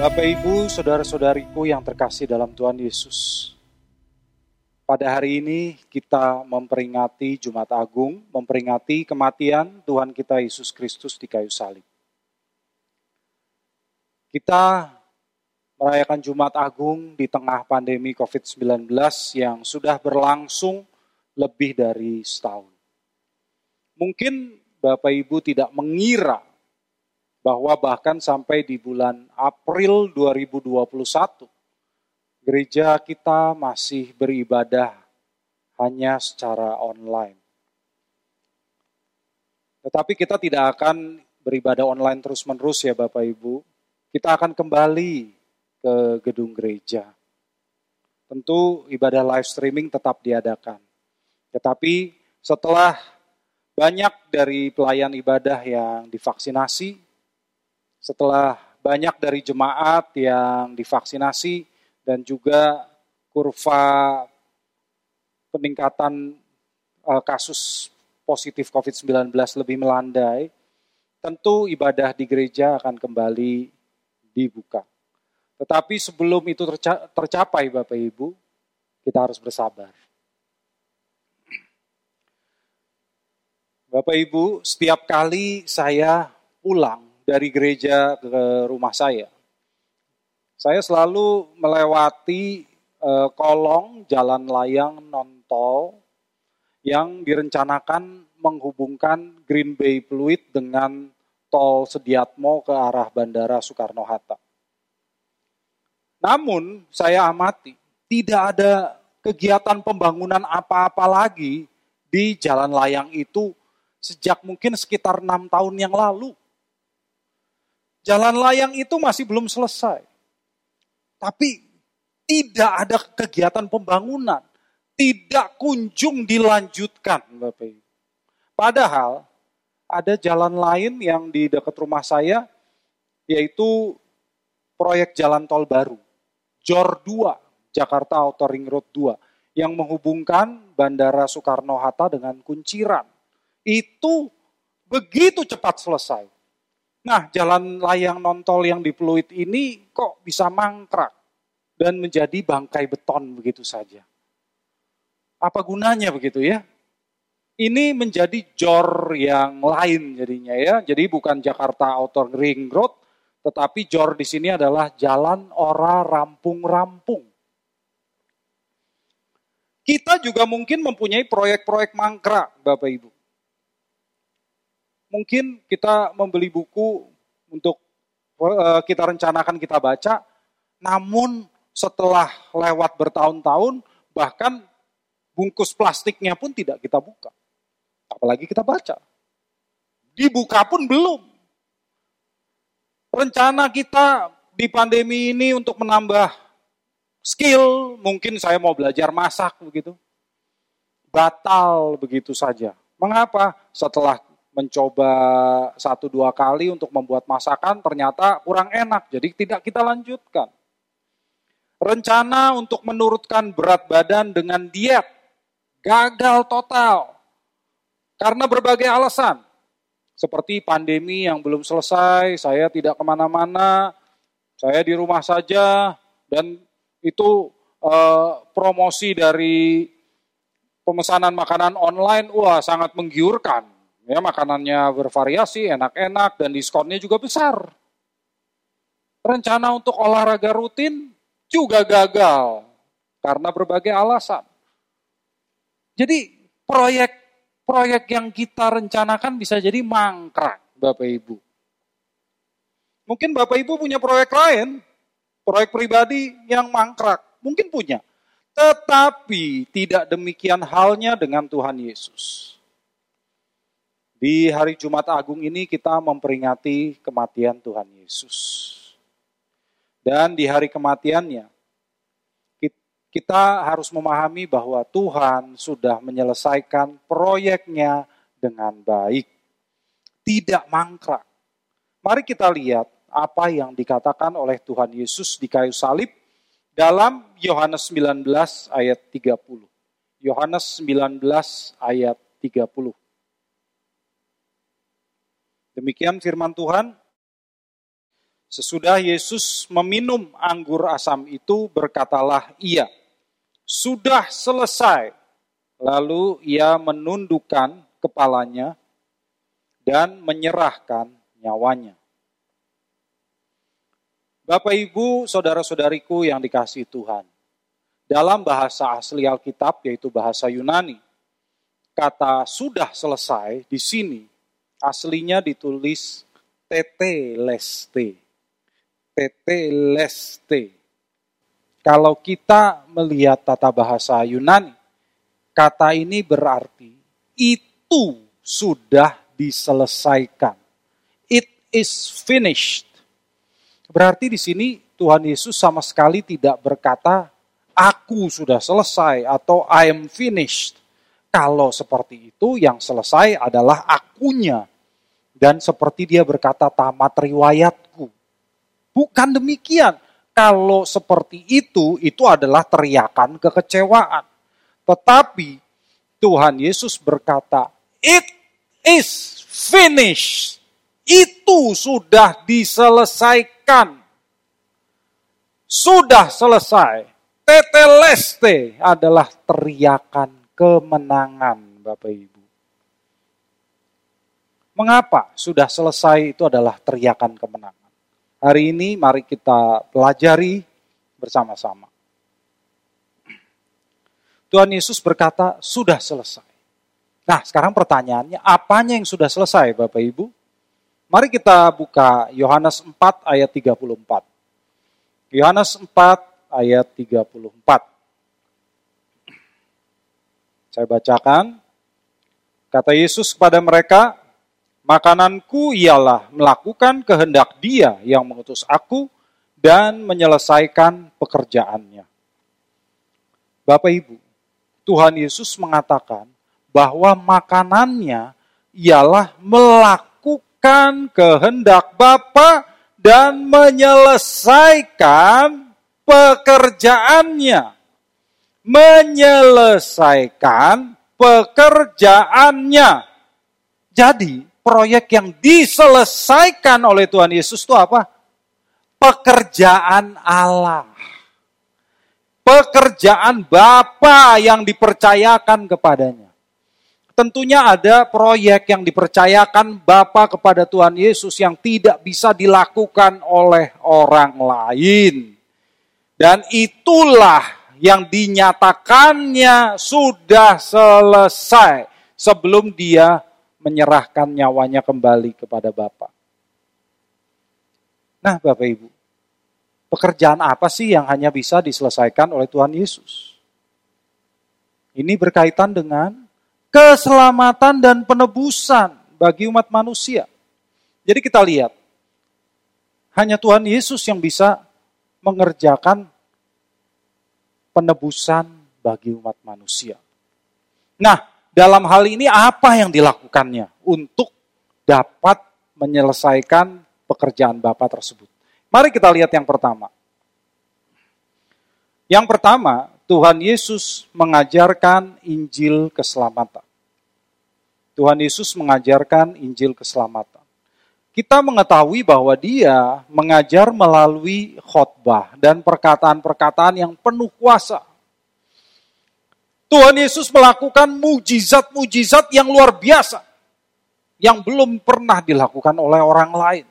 Bapak Ibu, saudara-saudariku yang terkasih dalam Tuhan Yesus. Pada hari ini kita memperingati Jumat Agung, memperingati kematian Tuhan kita Yesus Kristus di kayu salib. Kita merayakan Jumat Agung di tengah pandemi COVID-19 yang sudah berlangsung lebih dari setahun. Mungkin Bapak Ibu tidak mengira bahwa bahkan sampai di bulan April 2021 gereja kita masih beribadah hanya secara online. Tetapi kita tidak akan beribadah online terus-menerus ya Bapak Ibu. Kita akan kembali ke gedung gereja. Tentu ibadah live streaming tetap diadakan. Tetapi setelah banyak dari pelayan ibadah yang divaksinasi, setelah banyak dari jemaat yang divaksinasi, dan juga kurva peningkatan uh, kasus positif COVID-19 lebih melandai, tentu ibadah di gereja akan kembali dibuka. Tetapi sebelum itu tercapai Bapak Ibu, kita harus bersabar. Bapak Ibu, setiap kali saya pulang dari gereja ke rumah saya, saya selalu melewati uh, kolong jalan layang non tol yang direncanakan menghubungkan Green Bay Pluit dengan tol Sediatmo ke arah Bandara Soekarno-Hatta. Namun saya amati tidak ada kegiatan pembangunan apa-apa lagi di jalan layang itu sejak mungkin sekitar enam tahun yang lalu. Jalan layang itu masih belum selesai. Tapi tidak ada kegiatan pembangunan. Tidak kunjung dilanjutkan Bapak Ibu. Padahal ada jalan lain yang di dekat rumah saya, yaitu proyek jalan tol baru. JOR 2, Jakarta Outer Ring Road 2, yang menghubungkan Bandara Soekarno-Hatta dengan Kunciran. Itu begitu cepat selesai Nah, jalan layang nontol yang di Pluit ini kok bisa mangkrak dan menjadi bangkai beton begitu saja. Apa gunanya begitu ya? Ini menjadi jor yang lain jadinya ya. Jadi bukan Jakarta Outer Ring Road, tetapi jor di sini adalah jalan ora rampung-rampung. Kita juga mungkin mempunyai proyek-proyek mangkrak, Bapak Ibu mungkin kita membeli buku untuk uh, kita rencanakan kita baca, namun setelah lewat bertahun-tahun, bahkan bungkus plastiknya pun tidak kita buka. Apalagi kita baca. Dibuka pun belum. Rencana kita di pandemi ini untuk menambah skill, mungkin saya mau belajar masak begitu. Batal begitu saja. Mengapa? Setelah mencoba satu dua kali untuk membuat masakan ternyata kurang enak, jadi tidak kita lanjutkan. Rencana untuk menurutkan berat badan dengan diet gagal total karena berbagai alasan. Seperti pandemi yang belum selesai, saya tidak ke mana-mana, saya di rumah saja, dan itu eh, promosi dari pemesanan makanan online, wah sangat menggiurkan Ya, makanannya bervariasi, enak-enak, dan diskonnya juga besar. Rencana untuk olahraga rutin juga gagal karena berbagai alasan. Jadi proyek-proyek yang kita rencanakan bisa jadi mangkrak, Bapak Ibu. Mungkin Bapak Ibu punya proyek lain, proyek pribadi yang mangkrak, mungkin punya. Tetapi tidak demikian halnya dengan Tuhan Yesus. Di hari Jumat Agung ini kita memperingati kematian Tuhan Yesus. Dan di hari kematiannya, kita harus memahami bahwa Tuhan sudah menyelesaikan proyeknya dengan baik. Tidak mangkrak. Mari kita lihat apa yang dikatakan oleh Tuhan Yesus di kayu salib dalam Yohanes 19 ayat 30. Yohanes 19 ayat 30. Demikian firman Tuhan. Sesudah Yesus meminum anggur asam itu, berkatalah ia, "Sudah selesai." Lalu ia menundukkan kepalanya dan menyerahkan nyawanya. Bapak, ibu, saudara-saudariku yang dikasih Tuhan, dalam bahasa asli Alkitab, yaitu bahasa Yunani, kata "sudah selesai" di sini aslinya ditulis teteleste teteleste. Kalau kita melihat tata bahasa Yunani, kata ini berarti itu sudah diselesaikan. It is finished. Berarti di sini Tuhan Yesus sama sekali tidak berkata, aku sudah selesai atau I am finished. Kalau seperti itu, yang selesai adalah akunya. Dan seperti dia berkata, tamat riwayatku. Bukan demikian. Kalau seperti itu, itu adalah teriakan kekecewaan. Tetapi Tuhan Yesus berkata, it is finished. Itu sudah diselesaikan. Sudah selesai. Teteleste adalah teriakan kemenangan Bapak Ibu. Mengapa sudah selesai itu adalah teriakan kemenangan? Hari ini mari kita pelajari bersama-sama. Tuhan Yesus berkata, sudah selesai. Nah, sekarang pertanyaannya, apanya yang sudah selesai Bapak Ibu? Mari kita buka Yohanes 4 ayat 34. Yohanes 4 ayat 34. Saya bacakan. Kata Yesus kepada mereka, Makananku ialah melakukan kehendak dia yang mengutus aku dan menyelesaikan pekerjaannya. Bapak Ibu, Tuhan Yesus mengatakan bahwa makanannya ialah melakukan kehendak Bapa dan menyelesaikan pekerjaannya. Menyelesaikan pekerjaannya. Jadi, proyek yang diselesaikan oleh Tuhan Yesus itu apa? Pekerjaan Allah. Pekerjaan Bapa yang dipercayakan kepadanya. Tentunya ada proyek yang dipercayakan Bapa kepada Tuhan Yesus yang tidak bisa dilakukan oleh orang lain. Dan itulah yang dinyatakannya sudah selesai sebelum dia menyerahkan nyawanya kembali kepada Bapak. Nah, Bapak Ibu, pekerjaan apa sih yang hanya bisa diselesaikan oleh Tuhan Yesus? Ini berkaitan dengan keselamatan dan penebusan bagi umat manusia. Jadi kita lihat, hanya Tuhan Yesus yang bisa mengerjakan penebusan bagi umat manusia. Nah, dalam hal ini apa yang dilakukannya untuk dapat menyelesaikan pekerjaan Bapak tersebut. Mari kita lihat yang pertama. Yang pertama, Tuhan Yesus mengajarkan Injil keselamatan. Tuhan Yesus mengajarkan Injil keselamatan. Kita mengetahui bahwa dia mengajar melalui khotbah dan perkataan-perkataan yang penuh kuasa. Tuhan Yesus melakukan mujizat-mujizat yang luar biasa. Yang belum pernah dilakukan oleh orang lain.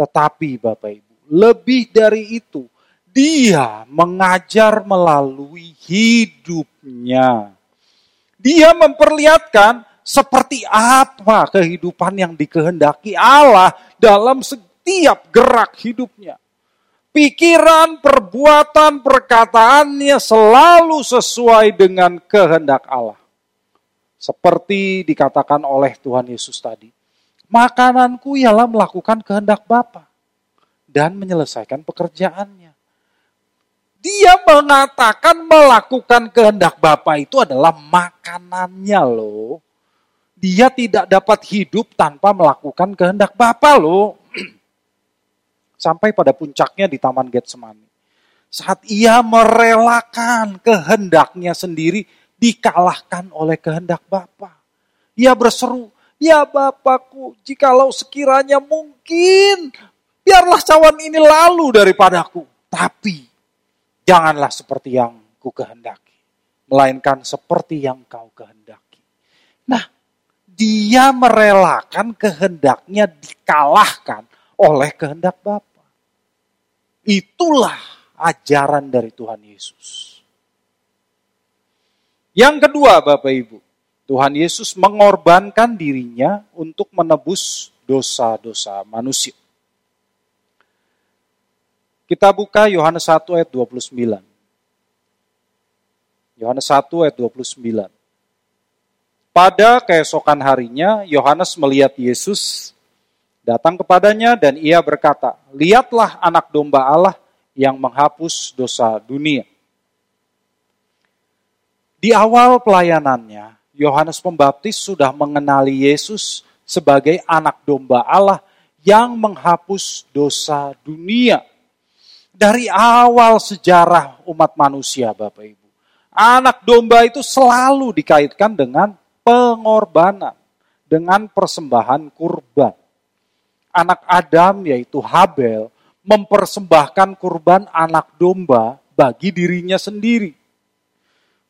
Tetapi Bapak Ibu, lebih dari itu, dia mengajar melalui hidupnya. Dia memperlihatkan seperti apa kehidupan yang dikehendaki Allah dalam setiap gerak hidupnya pikiran, perbuatan, perkataannya selalu sesuai dengan kehendak Allah. Seperti dikatakan oleh Tuhan Yesus tadi. Makananku ialah melakukan kehendak Bapa dan menyelesaikan pekerjaannya. Dia mengatakan melakukan kehendak Bapa itu adalah makanannya loh. Dia tidak dapat hidup tanpa melakukan kehendak Bapa loh sampai pada puncaknya di Taman Getsemani. Saat ia merelakan kehendaknya sendiri dikalahkan oleh kehendak Bapa. Ia berseru, "Ya Bapakku, jikalau sekiranya mungkin Biarlah cawan ini lalu daripadaku. Tapi janganlah seperti yang ku kehendaki. Melainkan seperti yang kau kehendaki. Nah, dia merelakan kehendaknya dikalahkan oleh kehendak Bapa. Itulah ajaran dari Tuhan Yesus. Yang kedua, Bapak Ibu, Tuhan Yesus mengorbankan dirinya untuk menebus dosa-dosa manusia. Kita buka Yohanes 1 ayat 29. Yohanes 1 ayat 29. Pada keesokan harinya, Yohanes melihat Yesus datang kepadanya dan ia berkata, Lihatlah anak domba Allah yang menghapus dosa dunia. Di awal pelayanannya, Yohanes Pembaptis sudah mengenali Yesus sebagai anak domba Allah yang menghapus dosa dunia. Dari awal sejarah umat manusia, Bapak Ibu. Anak domba itu selalu dikaitkan dengan pengorbanan, dengan persembahan kurban. Anak Adam yaitu Habel mempersembahkan kurban anak domba bagi dirinya sendiri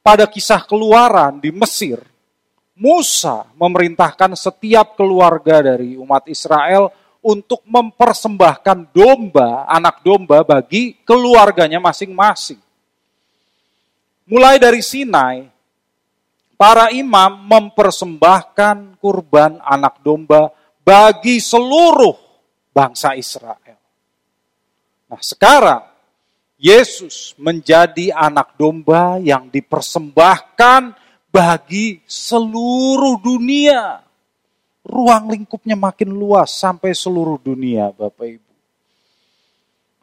pada kisah keluaran di Mesir, Musa memerintahkan setiap keluarga dari umat Israel untuk mempersembahkan domba, anak domba bagi keluarganya masing-masing. Mulai dari Sinai, para imam mempersembahkan kurban anak domba bagi seluruh bangsa Israel. Nah, sekarang Yesus menjadi anak domba yang dipersembahkan bagi seluruh dunia. Ruang lingkupnya makin luas sampai seluruh dunia, Bapak Ibu.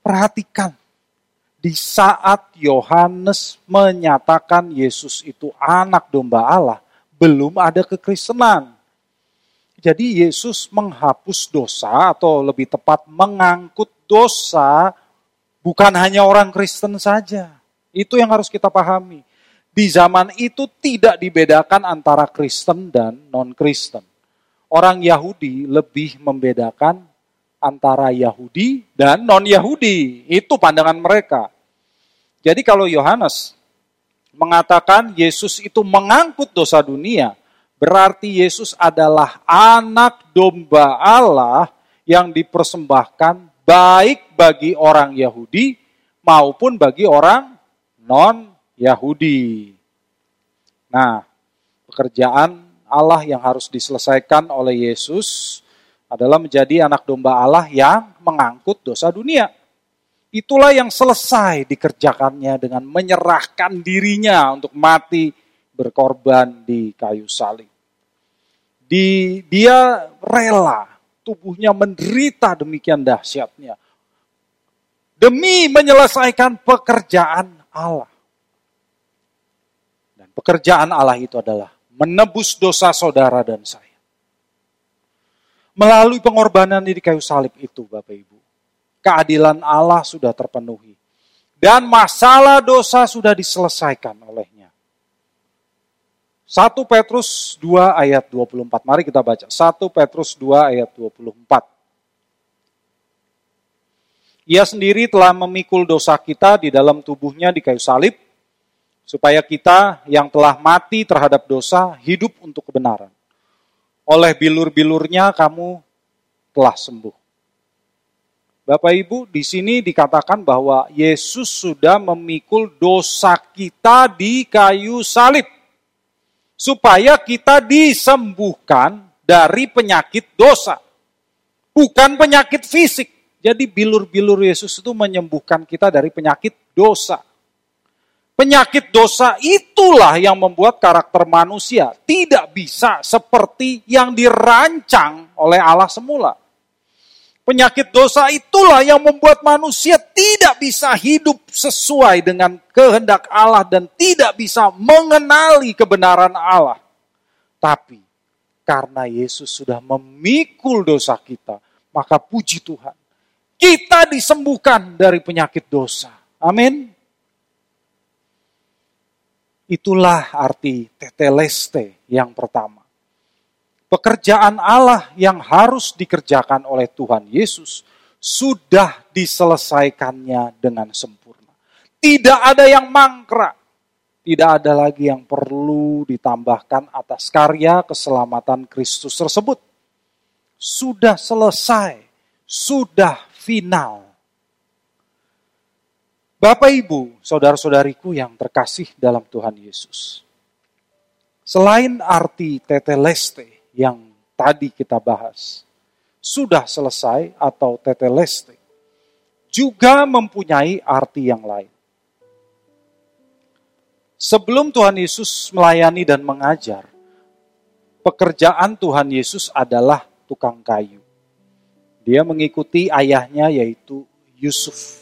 Perhatikan, di saat Yohanes menyatakan Yesus itu anak domba Allah, belum ada kekristenan. Jadi Yesus menghapus dosa atau lebih tepat mengangkut dosa Bukan hanya orang Kristen saja. Itu yang harus kita pahami. Di zaman itu tidak dibedakan antara Kristen dan non-Kristen. Orang Yahudi lebih membedakan antara Yahudi dan non-Yahudi. Itu pandangan mereka. Jadi kalau Yohanes mengatakan Yesus itu mengangkut dosa dunia, berarti Yesus adalah anak domba Allah yang dipersembahkan baik bagi orang Yahudi maupun bagi orang non-Yahudi. Nah, pekerjaan Allah yang harus diselesaikan oleh Yesus adalah menjadi anak domba Allah yang mengangkut dosa dunia. Itulah yang selesai dikerjakannya dengan menyerahkan dirinya untuk mati berkorban di kayu salib. Di, dia rela tubuhnya menderita demikian dahsyatnya. Demi menyelesaikan pekerjaan Allah. Dan pekerjaan Allah itu adalah menebus dosa saudara dan saya. Melalui pengorbanan di kayu salib itu Bapak Ibu. Keadilan Allah sudah terpenuhi. Dan masalah dosa sudah diselesaikan olehnya. 1 Petrus 2 ayat 24. Mari kita baca. 1 Petrus 2 ayat 24. Ia sendiri telah memikul dosa kita di dalam tubuhnya di kayu salib, supaya kita yang telah mati terhadap dosa hidup untuk kebenaran. Oleh bilur-bilurnya kamu telah sembuh. Bapak Ibu, di sini dikatakan bahwa Yesus sudah memikul dosa kita di kayu salib supaya kita disembuhkan dari penyakit dosa. Bukan penyakit fisik. Jadi bilur-bilur Yesus itu menyembuhkan kita dari penyakit dosa. Penyakit dosa itulah yang membuat karakter manusia tidak bisa seperti yang dirancang oleh Allah semula. Penyakit dosa itulah yang membuat manusia tidak bisa hidup sesuai dengan kehendak Allah dan tidak bisa mengenali kebenaran Allah. Tapi karena Yesus sudah memikul dosa kita, maka puji Tuhan. Kita disembuhkan dari penyakit dosa. Amin. Itulah arti teteleste yang pertama pekerjaan Allah yang harus dikerjakan oleh Tuhan Yesus sudah diselesaikannya dengan sempurna. Tidak ada yang mangkrak. Tidak ada lagi yang perlu ditambahkan atas karya keselamatan Kristus tersebut. Sudah selesai, sudah final. Bapak Ibu, saudara-saudariku yang terkasih dalam Tuhan Yesus. Selain arti teteleste yang tadi kita bahas, sudah selesai atau teteleste, juga mempunyai arti yang lain. Sebelum Tuhan Yesus melayani dan mengajar, pekerjaan Tuhan Yesus adalah tukang kayu. Dia mengikuti ayahnya yaitu Yusuf.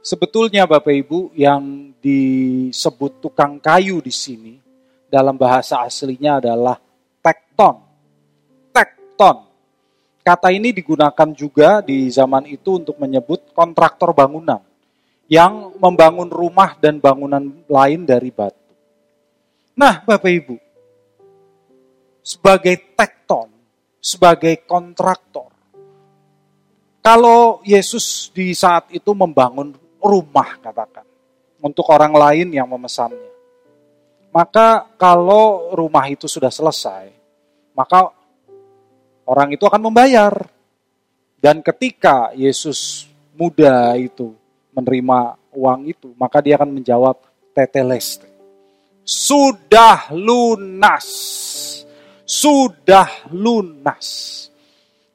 Sebetulnya Bapak Ibu yang disebut tukang kayu di sini dalam bahasa aslinya adalah tekton. Tekton. Kata ini digunakan juga di zaman itu untuk menyebut kontraktor bangunan yang membangun rumah dan bangunan lain dari batu. Nah, Bapak Ibu, sebagai tekton, sebagai kontraktor, kalau Yesus di saat itu membangun rumah, katakan, untuk orang lain yang memesannya, maka kalau rumah itu sudah selesai, maka orang itu akan membayar. Dan ketika Yesus muda itu menerima uang itu, maka dia akan menjawab teteleste. Sudah lunas. Sudah lunas.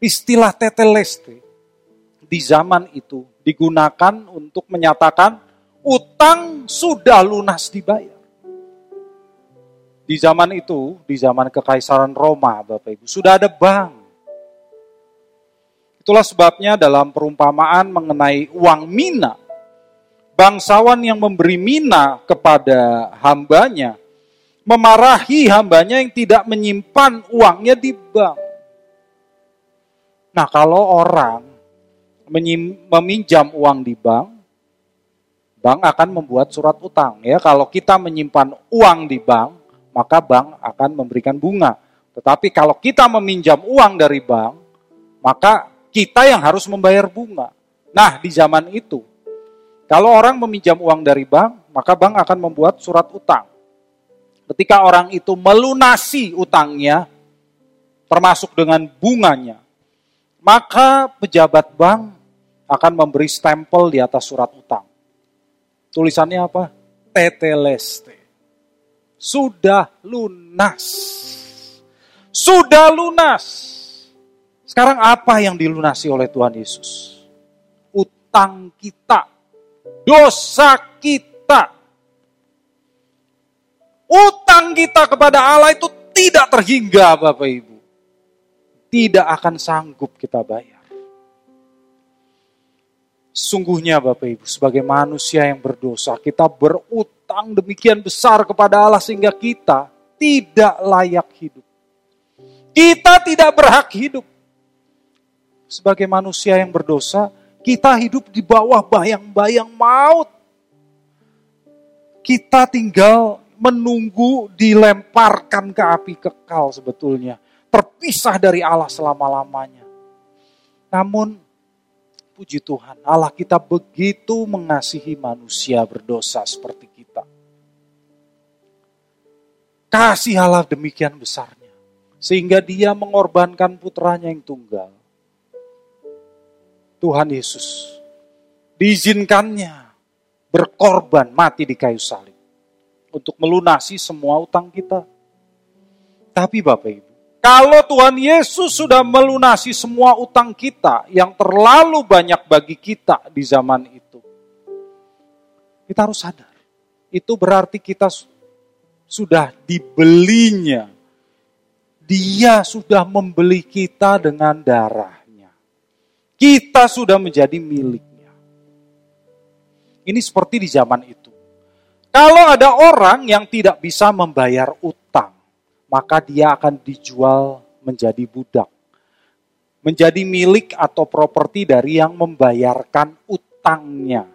Istilah teteleste di zaman itu digunakan untuk menyatakan utang sudah lunas dibayar. Di zaman itu, di zaman kekaisaran Roma, Bapak Ibu, sudah ada bank Itulah sebabnya dalam perumpamaan mengenai uang mina, bangsawan yang memberi mina kepada hambanya, memarahi hambanya yang tidak menyimpan uangnya di bank. Nah kalau orang meminjam uang di bank, bank akan membuat surat utang. Ya, kalau kita menyimpan uang di bank, maka bank akan memberikan bunga. Tetapi kalau kita meminjam uang dari bank, maka kita yang harus membayar bunga. Nah, di zaman itu kalau orang meminjam uang dari bank, maka bank akan membuat surat utang. Ketika orang itu melunasi utangnya, termasuk dengan bunganya, maka pejabat bank akan memberi stempel di atas surat utang. Tulisannya apa? Teteleste. Sudah lunas. Sudah lunas. Sekarang apa yang dilunasi oleh Tuhan Yesus? Utang kita dosa kita. Utang kita kepada Allah itu tidak terhingga Bapak Ibu. Tidak akan sanggup kita bayar. Sungguhnya Bapak Ibu, sebagai manusia yang berdosa, kita berutang demikian besar kepada Allah sehingga kita tidak layak hidup. Kita tidak berhak hidup. Sebagai manusia yang berdosa, kita hidup di bawah bayang-bayang maut. Kita tinggal menunggu dilemparkan ke api kekal sebetulnya. Terpisah dari Allah selama-lamanya. Namun, puji Tuhan, Allah kita begitu mengasihi manusia berdosa seperti kita. Kasih Allah demikian besarnya. Sehingga dia mengorbankan putranya yang tunggal Tuhan Yesus diizinkannya berkorban mati di kayu salib untuk melunasi semua utang kita. Tapi Bapak Ibu, kalau Tuhan Yesus sudah melunasi semua utang kita yang terlalu banyak bagi kita di zaman itu, kita harus sadar. Itu berarti kita sudah dibelinya. Dia sudah membeli kita dengan darah. Kita sudah menjadi miliknya. Ini seperti di zaman itu. Kalau ada orang yang tidak bisa membayar utang, maka dia akan dijual menjadi budak. Menjadi milik atau properti dari yang membayarkan utangnya.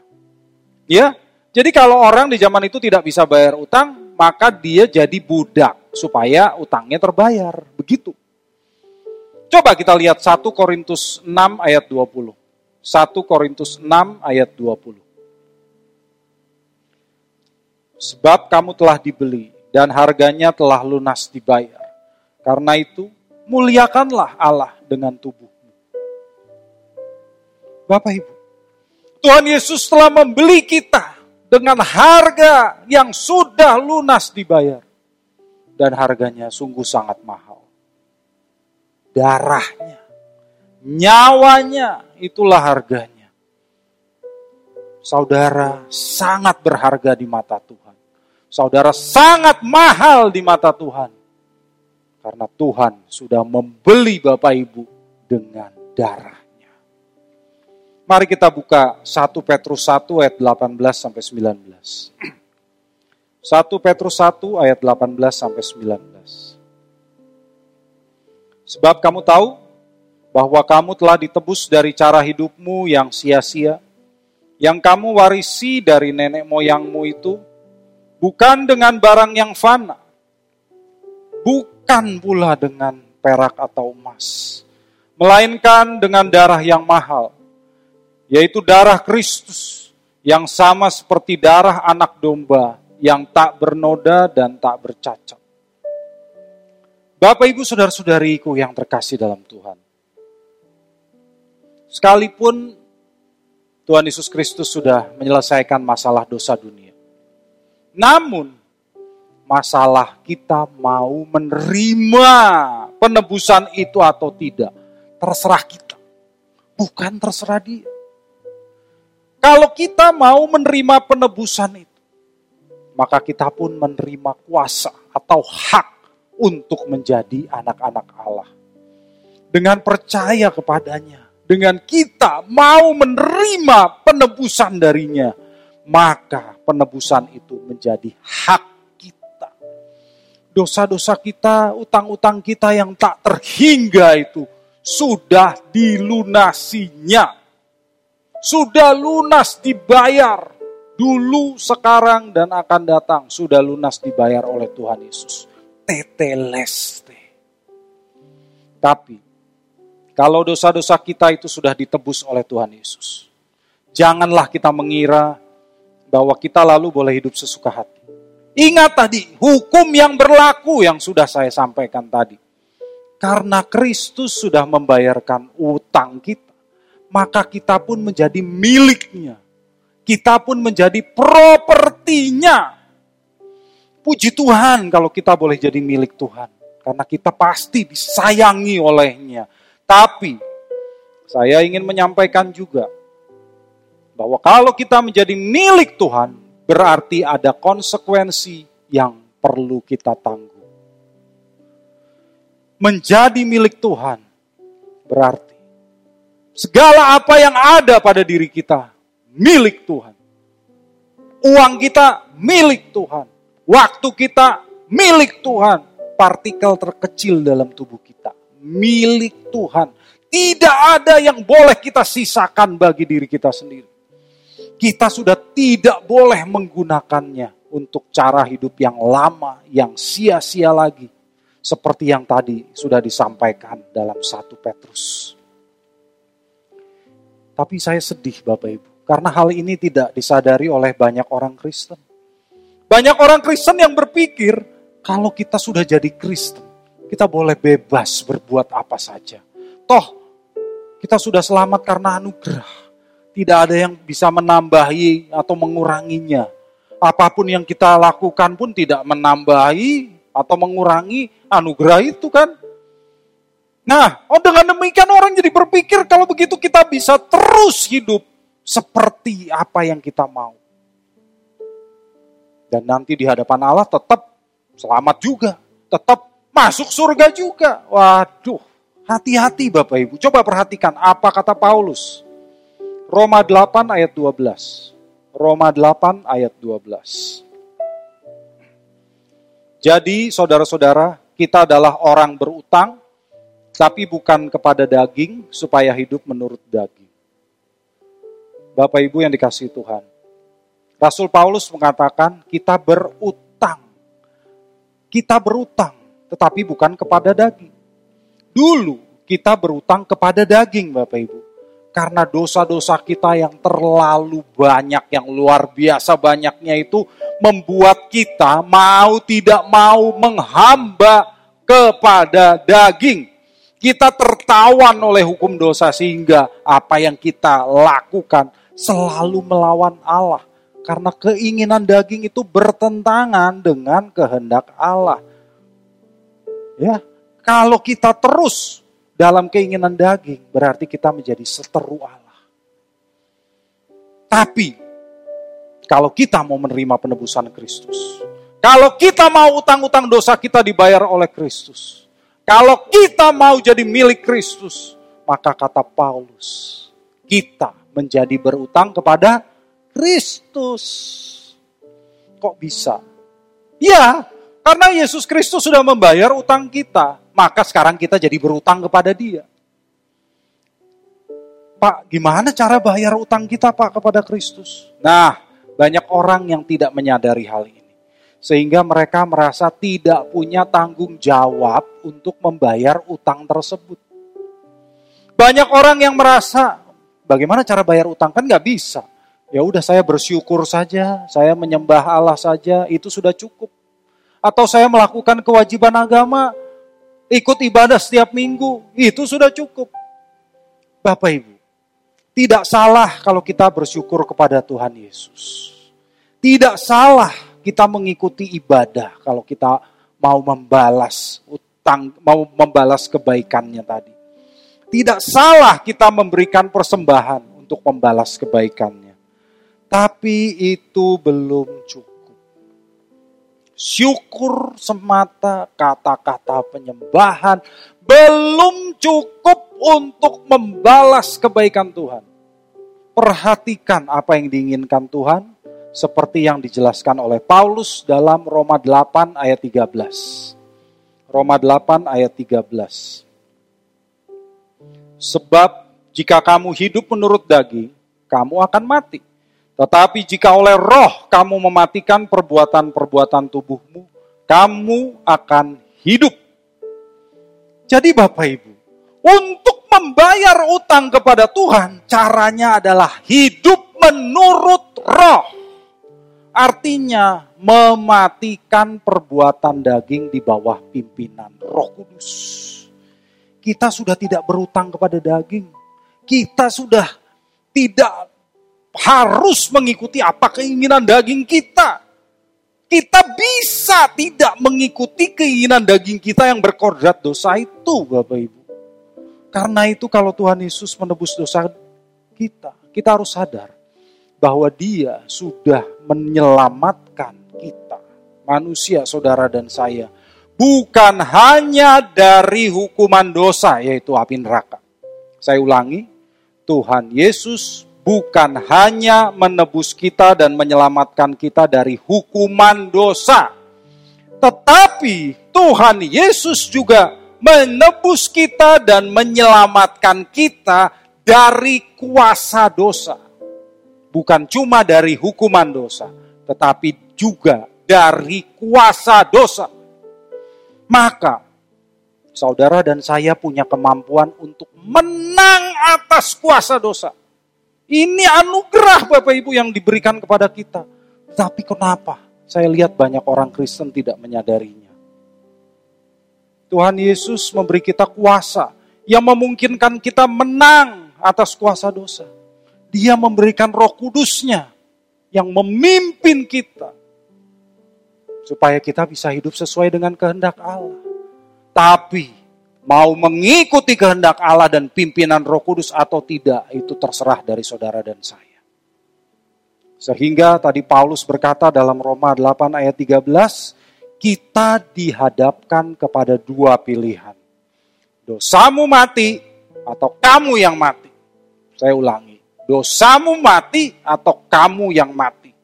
Ya, jadi kalau orang di zaman itu tidak bisa bayar utang, maka dia jadi budak supaya utangnya terbayar. Begitu. Coba kita lihat 1 Korintus 6 ayat 20. 1 Korintus 6 ayat 20. Sebab kamu telah dibeli dan harganya telah lunas dibayar. Karena itu, muliakanlah Allah dengan tubuhmu. Bapak Ibu, Tuhan Yesus telah membeli kita dengan harga yang sudah lunas dibayar. Dan harganya sungguh sangat mahal. Darahnya, nyawanya, itulah harganya. Saudara sangat berharga di mata Tuhan. Saudara sangat mahal di mata Tuhan. Karena Tuhan sudah membeli Bapak Ibu dengan darah. Mari kita buka 1 Petrus 1 ayat 18 sampai 19. 1 Petrus 1 ayat 18 sampai 19. Sebab kamu tahu bahwa kamu telah ditebus dari cara hidupmu yang sia-sia, yang kamu warisi dari nenek moyangmu itu, bukan dengan barang yang fana, bukan pula dengan perak atau emas, melainkan dengan darah yang mahal, yaitu darah Kristus yang sama seperti darah anak domba yang tak bernoda dan tak bercacat. Bapak Ibu Saudara-saudariku yang terkasih dalam Tuhan. Sekalipun Tuhan Yesus Kristus sudah menyelesaikan masalah dosa dunia. Namun, masalah kita mau menerima penebusan itu atau tidak, terserah kita. Bukan terserah dia. Kalau kita mau menerima penebusan itu, maka kita pun menerima kuasa atau hak untuk menjadi anak-anak Allah. Dengan percaya kepadanya, dengan kita mau menerima penebusan darinya, maka penebusan itu menjadi hak kita. Dosa-dosa kita, utang-utang kita yang tak terhingga itu sudah dilunasinya sudah lunas dibayar. Dulu, sekarang, dan akan datang. Sudah lunas dibayar oleh Tuhan Yesus. Teteleste. Tapi, kalau dosa-dosa kita itu sudah ditebus oleh Tuhan Yesus. Janganlah kita mengira bahwa kita lalu boleh hidup sesuka hati. Ingat tadi, hukum yang berlaku yang sudah saya sampaikan tadi. Karena Kristus sudah membayarkan utang kita maka kita pun menjadi miliknya. Kita pun menjadi propertinya. Puji Tuhan kalau kita boleh jadi milik Tuhan. Karena kita pasti disayangi olehnya. Tapi saya ingin menyampaikan juga bahwa kalau kita menjadi milik Tuhan, berarti ada konsekuensi yang perlu kita tanggung. Menjadi milik Tuhan berarti Segala apa yang ada pada diri kita milik Tuhan. Uang kita milik Tuhan. Waktu kita milik Tuhan. Partikel terkecil dalam tubuh kita milik Tuhan. Tidak ada yang boleh kita sisakan bagi diri kita sendiri. Kita sudah tidak boleh menggunakannya untuk cara hidup yang lama, yang sia-sia lagi. Seperti yang tadi sudah disampaikan dalam satu Petrus. Tapi saya sedih Bapak Ibu, karena hal ini tidak disadari oleh banyak orang Kristen. Banyak orang Kristen yang berpikir, kalau kita sudah jadi Kristen, kita boleh bebas berbuat apa saja. Toh, kita sudah selamat karena anugerah. Tidak ada yang bisa menambahi atau menguranginya. Apa pun yang kita lakukan pun tidak menambahi atau mengurangi anugerah itu kan. Nah, oh dengan demikian orang jadi berpikir kalau begitu kita bisa terus hidup seperti apa yang kita mau. Dan nanti di hadapan Allah tetap selamat juga, tetap masuk surga juga. Waduh, hati-hati Bapak Ibu. Coba perhatikan apa kata Paulus. Roma 8 ayat 12. Roma 8 ayat 12. Jadi saudara-saudara, kita adalah orang berutang, tapi bukan kepada daging supaya hidup menurut daging. Bapak Ibu yang dikasih Tuhan. Rasul Paulus mengatakan kita berutang. Kita berutang, tetapi bukan kepada daging. Dulu kita berutang kepada daging Bapak Ibu. Karena dosa-dosa kita yang terlalu banyak, yang luar biasa banyaknya itu membuat kita mau tidak mau menghamba kepada daging. Kita tertawan oleh hukum dosa sehingga apa yang kita lakukan selalu melawan Allah. Karena keinginan daging itu bertentangan dengan kehendak Allah. Ya, kalau kita terus dalam keinginan daging, berarti kita menjadi seteru Allah. Tapi, kalau kita mau menerima penebusan Kristus, kalau kita mau utang-utang dosa kita dibayar oleh Kristus, kalau kita mau jadi milik Kristus, maka kata Paulus, kita menjadi berutang kepada Kristus. Kok bisa? Ya, karena Yesus Kristus sudah membayar utang kita, maka sekarang kita jadi berutang kepada Dia. Pak, gimana cara bayar utang kita, Pak, kepada Kristus? Nah, banyak orang yang tidak menyadari hal ini. Sehingga mereka merasa tidak punya tanggung jawab untuk membayar utang tersebut. Banyak orang yang merasa, bagaimana cara bayar utang? Kan nggak bisa. Ya udah saya bersyukur saja, saya menyembah Allah saja, itu sudah cukup. Atau saya melakukan kewajiban agama, ikut ibadah setiap minggu, itu sudah cukup. Bapak Ibu, tidak salah kalau kita bersyukur kepada Tuhan Yesus. Tidak salah kita mengikuti ibadah kalau kita mau membalas utang, mau membalas kebaikannya tadi. Tidak salah kita memberikan persembahan untuk membalas kebaikannya. Tapi itu belum cukup. Syukur semata kata-kata penyembahan belum cukup untuk membalas kebaikan Tuhan. Perhatikan apa yang diinginkan Tuhan seperti yang dijelaskan oleh Paulus dalam Roma 8 ayat 13. Roma 8 ayat 13. Sebab jika kamu hidup menurut daging, kamu akan mati. Tetapi jika oleh roh kamu mematikan perbuatan-perbuatan tubuhmu, kamu akan hidup. Jadi Bapak Ibu, untuk membayar utang kepada Tuhan, caranya adalah hidup menurut roh. Artinya mematikan perbuatan daging di bawah pimpinan roh kudus. Kita sudah tidak berutang kepada daging. Kita sudah tidak harus mengikuti apa keinginan daging kita. Kita bisa tidak mengikuti keinginan daging kita yang berkodrat dosa itu, Bapak Ibu. Karena itu kalau Tuhan Yesus menebus dosa kita, kita harus sadar bahwa dia sudah menyelamatkan kita, manusia, saudara dan saya, bukan hanya dari hukuman dosa, yaitu api neraka. Saya ulangi, Tuhan Yesus bukan hanya menebus kita dan menyelamatkan kita dari hukuman dosa, tetapi Tuhan Yesus juga menebus kita dan menyelamatkan kita dari kuasa dosa. Bukan cuma dari hukuman dosa, tetapi juga dari kuasa dosa. Maka saudara dan saya punya kemampuan untuk menang atas kuasa dosa. Ini anugerah Bapak Ibu yang diberikan kepada kita. Tapi kenapa saya lihat banyak orang Kristen tidak menyadarinya? Tuhan Yesus memberi kita kuasa yang memungkinkan kita menang atas kuasa dosa. Dia memberikan roh kudusnya yang memimpin kita. Supaya kita bisa hidup sesuai dengan kehendak Allah. Tapi mau mengikuti kehendak Allah dan pimpinan Roh Kudus atau tidak, itu terserah dari saudara dan saya. Sehingga tadi Paulus berkata dalam Roma 8 ayat 13, kita dihadapkan kepada dua pilihan. Dosamu mati atau kamu yang mati. Saya ulangi, dosamu mati atau kamu yang mati.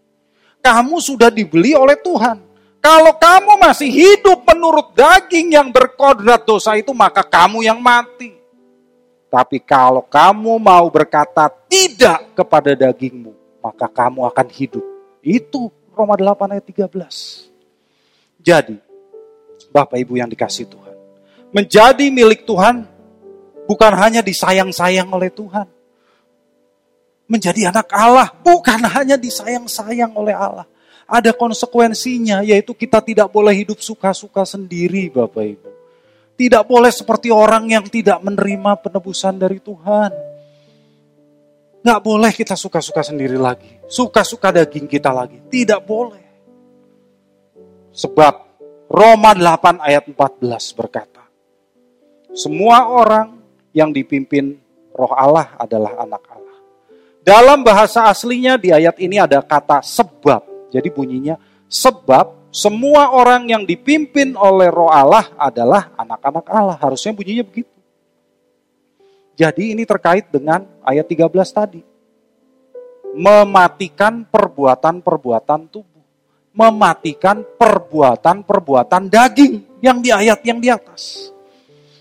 Kamu sudah dibeli oleh Tuhan. Kalau kamu masih hidup menurut daging yang berkodrat dosa itu, maka kamu yang mati. Tapi kalau kamu mau berkata tidak kepada dagingmu, maka kamu akan hidup. Itu Roma 8 ayat 13. Jadi, Bapak Ibu yang dikasih Tuhan, menjadi milik Tuhan Bukan hanya disayang-sayang oleh Tuhan. Menjadi anak Allah bukan hanya disayang-sayang oleh Allah. Ada konsekuensinya yaitu kita tidak boleh hidup suka-suka sendiri Bapak Ibu. Tidak boleh seperti orang yang tidak menerima penebusan dari Tuhan. Nggak boleh kita suka-suka sendiri lagi. Suka-suka daging kita lagi. Tidak boleh. Sebab Roma 8 ayat 14 berkata, Semua orang yang dipimpin roh Allah adalah anak Allah. Dalam bahasa aslinya di ayat ini ada kata sebab. Jadi bunyinya sebab semua orang yang dipimpin oleh roh Allah adalah anak-anak Allah. Harusnya bunyinya begitu. Jadi ini terkait dengan ayat 13 tadi. Mematikan perbuatan-perbuatan tubuh mematikan perbuatan-perbuatan daging yang di ayat yang di atas.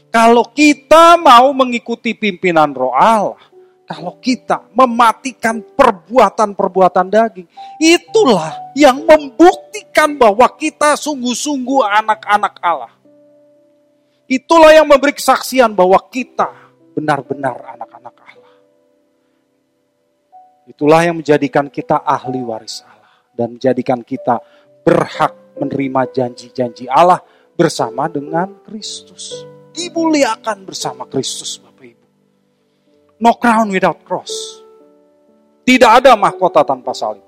Kalau kita mau mengikuti pimpinan roh Allah, kalau kita mematikan perbuatan-perbuatan daging, itulah yang membuktikan bahwa kita sungguh-sungguh anak-anak Allah. Itulah yang memberi kesaksian bahwa kita benar-benar anak-anak Allah. Itulah yang menjadikan kita ahli waris Allah dan menjadikan kita berhak menerima janji-janji Allah bersama dengan Kristus. Dimuliakan bersama Kristus. No crown without cross. Tidak ada mahkota tanpa salib.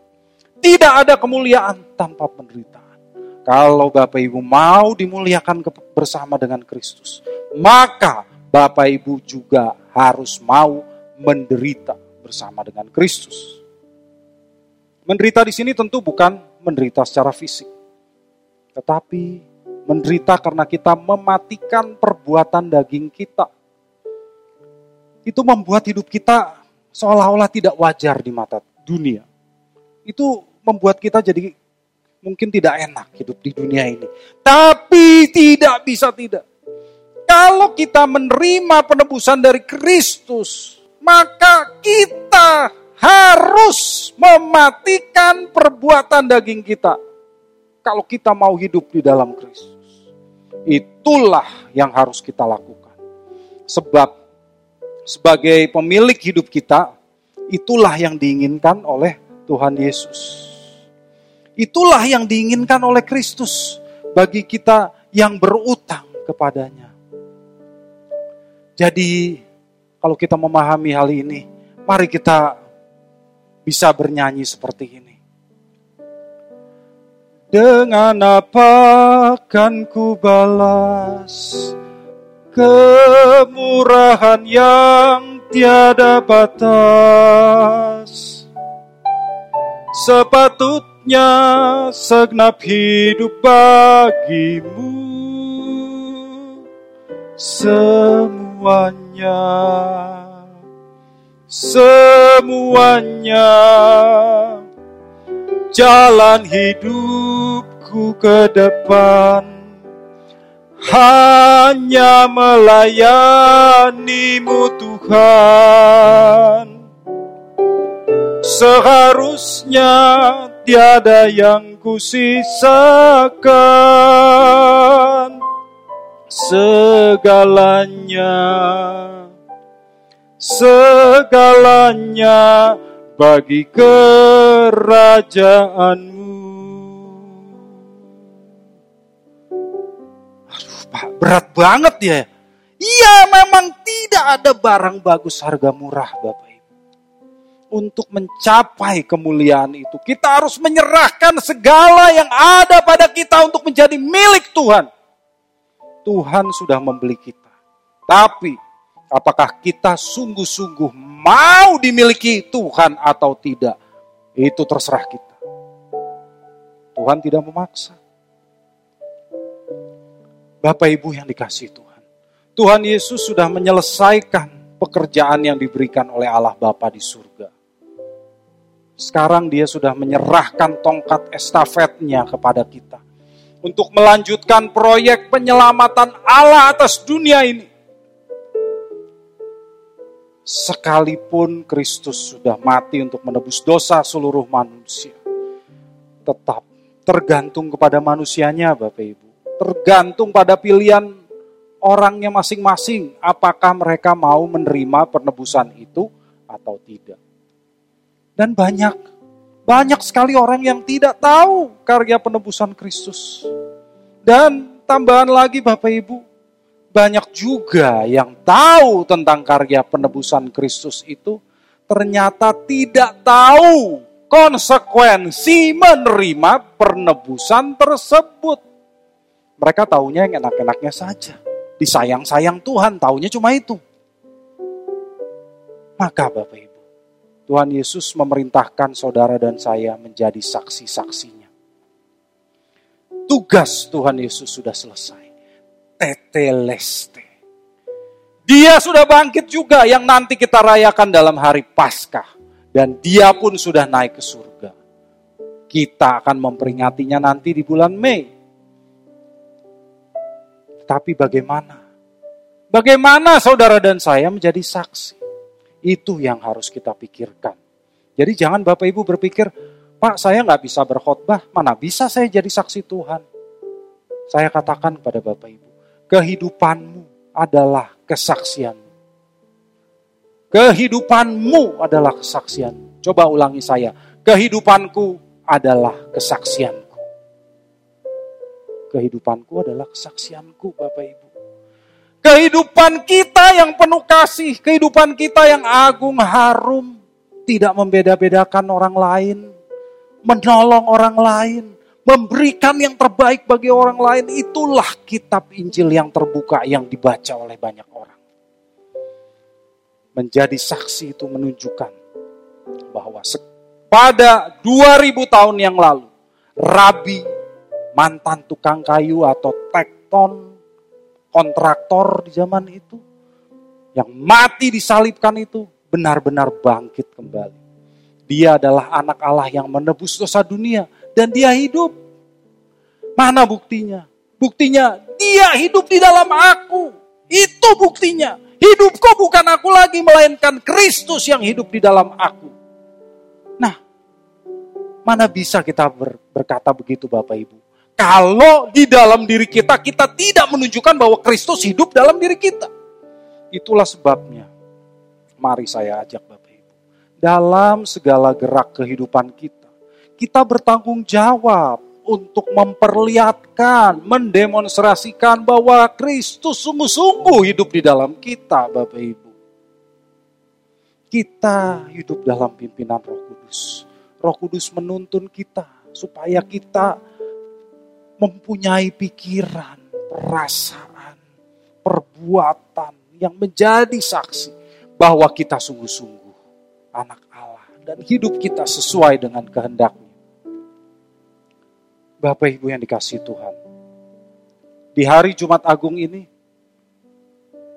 Tidak ada kemuliaan tanpa penderitaan. Kalau Bapak Ibu mau dimuliakan bersama dengan Kristus, maka Bapak Ibu juga harus mau menderita bersama dengan Kristus. Menderita di sini tentu bukan menderita secara fisik, tetapi menderita karena kita mematikan perbuatan daging kita. Itu membuat hidup kita seolah-olah tidak wajar di mata dunia. Itu membuat kita jadi mungkin tidak enak hidup di dunia ini. Tapi tidak bisa tidak. Kalau kita menerima penebusan dari Kristus, maka kita harus mematikan perbuatan daging kita. Kalau kita mau hidup di dalam Kristus. Itulah yang harus kita lakukan. Sebab sebagai pemilik hidup kita, itulah yang diinginkan oleh Tuhan Yesus. Itulah yang diinginkan oleh Kristus bagi kita yang berutang kepadanya. Jadi, kalau kita memahami hal ini, mari kita bisa bernyanyi seperti ini. Dengan apa kan ku balas kemurahan yang tiada batas? Sepatutnya segenap hidup bagimu semuanya semuanya jalan hidupku ke depan hanya melayanimu Tuhan seharusnya tiada yang kusisakan segalanya segalanya bagi kerajaanmu. Pak, berat banget ya. Iya, memang tidak ada barang bagus harga murah, Bapak Ibu. Untuk mencapai kemuliaan itu, kita harus menyerahkan segala yang ada pada kita untuk menjadi milik Tuhan. Tuhan sudah membeli kita. Tapi Apakah kita sungguh-sungguh mau dimiliki Tuhan atau tidak? Itu terserah kita. Tuhan tidak memaksa. Bapak Ibu yang dikasih Tuhan. Tuhan Yesus sudah menyelesaikan pekerjaan yang diberikan oleh Allah Bapa di surga. Sekarang dia sudah menyerahkan tongkat estafetnya kepada kita. Untuk melanjutkan proyek penyelamatan Allah atas dunia ini sekalipun Kristus sudah mati untuk menebus dosa seluruh manusia, tetap tergantung kepada manusianya, Bapak Ibu. Tergantung pada pilihan orangnya masing-masing apakah mereka mau menerima penebusan itu atau tidak. Dan banyak, banyak sekali orang yang tidak tahu karya penebusan Kristus. Dan tambahan lagi Bapak Ibu, banyak juga yang tahu tentang karya penebusan Kristus itu, ternyata tidak tahu konsekuensi menerima penebusan tersebut. Mereka tahunya yang enak-enaknya saja. Disayang-sayang Tuhan, tahunya cuma itu. Maka Bapak Ibu, Tuhan Yesus memerintahkan saudara dan saya menjadi saksi-saksinya. Tugas Tuhan Yesus sudah selesai. Teteleste. Dia sudah bangkit juga yang nanti kita rayakan dalam hari Paskah dan dia pun sudah naik ke surga. Kita akan memperingatinya nanti di bulan Mei. Tapi bagaimana? Bagaimana saudara dan saya menjadi saksi? Itu yang harus kita pikirkan. Jadi jangan Bapak Ibu berpikir, Pak saya nggak bisa berkhotbah, mana bisa saya jadi saksi Tuhan. Saya katakan kepada Bapak Ibu, kehidupanmu adalah kesaksianmu. Kehidupanmu adalah kesaksian. Coba ulangi saya. Kehidupanku adalah kesaksianku. Kehidupanku adalah kesaksianku Bapak Ibu. Kehidupan kita yang penuh kasih, kehidupan kita yang agung, harum, tidak membeda-bedakan orang lain, menolong orang lain, memberikan yang terbaik bagi orang lain, itulah kitab Injil yang terbuka yang dibaca oleh banyak orang menjadi saksi itu menunjukkan bahwa pada 2000 tahun yang lalu, rabi, mantan tukang kayu atau tekton, kontraktor di zaman itu, yang mati disalibkan itu benar-benar bangkit kembali. Dia adalah anak Allah yang menebus dosa dunia dan dia hidup. Mana buktinya? Buktinya dia hidup di dalam aku. Itu buktinya. Hidupku bukan aku lagi, melainkan Kristus yang hidup di dalam aku. Nah, mana bisa kita ber, berkata begitu Bapak Ibu? Kalau di dalam diri kita, kita tidak menunjukkan bahwa Kristus hidup dalam diri kita. Itulah sebabnya. Mari saya ajak Bapak Ibu. Dalam segala gerak kehidupan kita, kita bertanggung jawab untuk memperlihatkan, mendemonstrasikan bahwa Kristus sungguh-sungguh hidup di dalam kita, Bapak Ibu. Kita hidup dalam pimpinan Roh Kudus. Roh Kudus menuntun kita supaya kita mempunyai pikiran, perasaan, perbuatan yang menjadi saksi bahwa kita sungguh-sungguh anak Allah dan hidup kita sesuai dengan kehendaknya. Bapak Ibu yang dikasih Tuhan. Di hari Jumat Agung ini,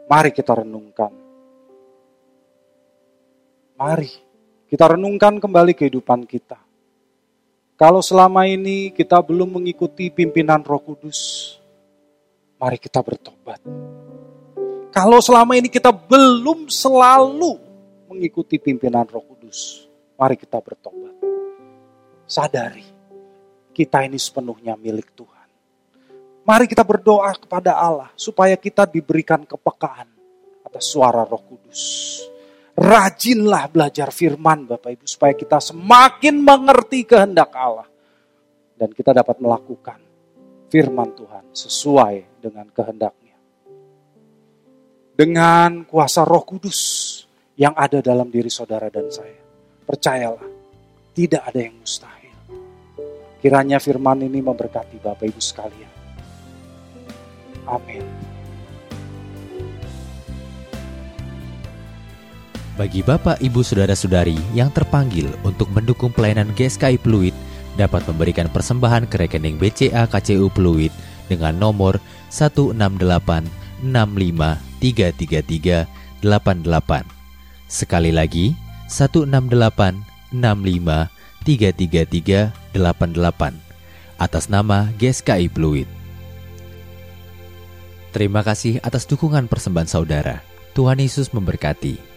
mari kita renungkan. Mari kita renungkan kembali kehidupan kita. Kalau selama ini kita belum mengikuti pimpinan Roh Kudus, mari kita bertobat. Kalau selama ini kita belum selalu mengikuti pimpinan Roh Kudus, mari kita bertobat. Sadari kita ini sepenuhnya milik Tuhan. Mari kita berdoa kepada Allah supaya kita diberikan kepekaan atas suara Roh Kudus. Rajinlah belajar firman Bapak Ibu supaya kita semakin mengerti kehendak Allah dan kita dapat melakukan firman Tuhan sesuai dengan kehendaknya. Dengan kuasa Roh Kudus yang ada dalam diri saudara dan saya. Percayalah, tidak ada yang mustahil. Kiranya firman ini memberkati Bapak Ibu sekalian. Amin. Bagi Bapak, Ibu, Saudara-saudari yang terpanggil untuk mendukung pelayanan GSKI Pluit dapat memberikan persembahan ke rekening BCA KCU Pluit dengan nomor 1686533388. Sekali lagi, 16865 33388 atas nama GSKI Fluid. Terima kasih atas dukungan persembahan saudara. Tuhan Yesus memberkati.